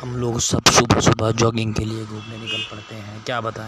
हम लोग सब सुबह सुबह जॉगिंग के लिए घूमने निकल पड़ते हैं। क्या बताएँ?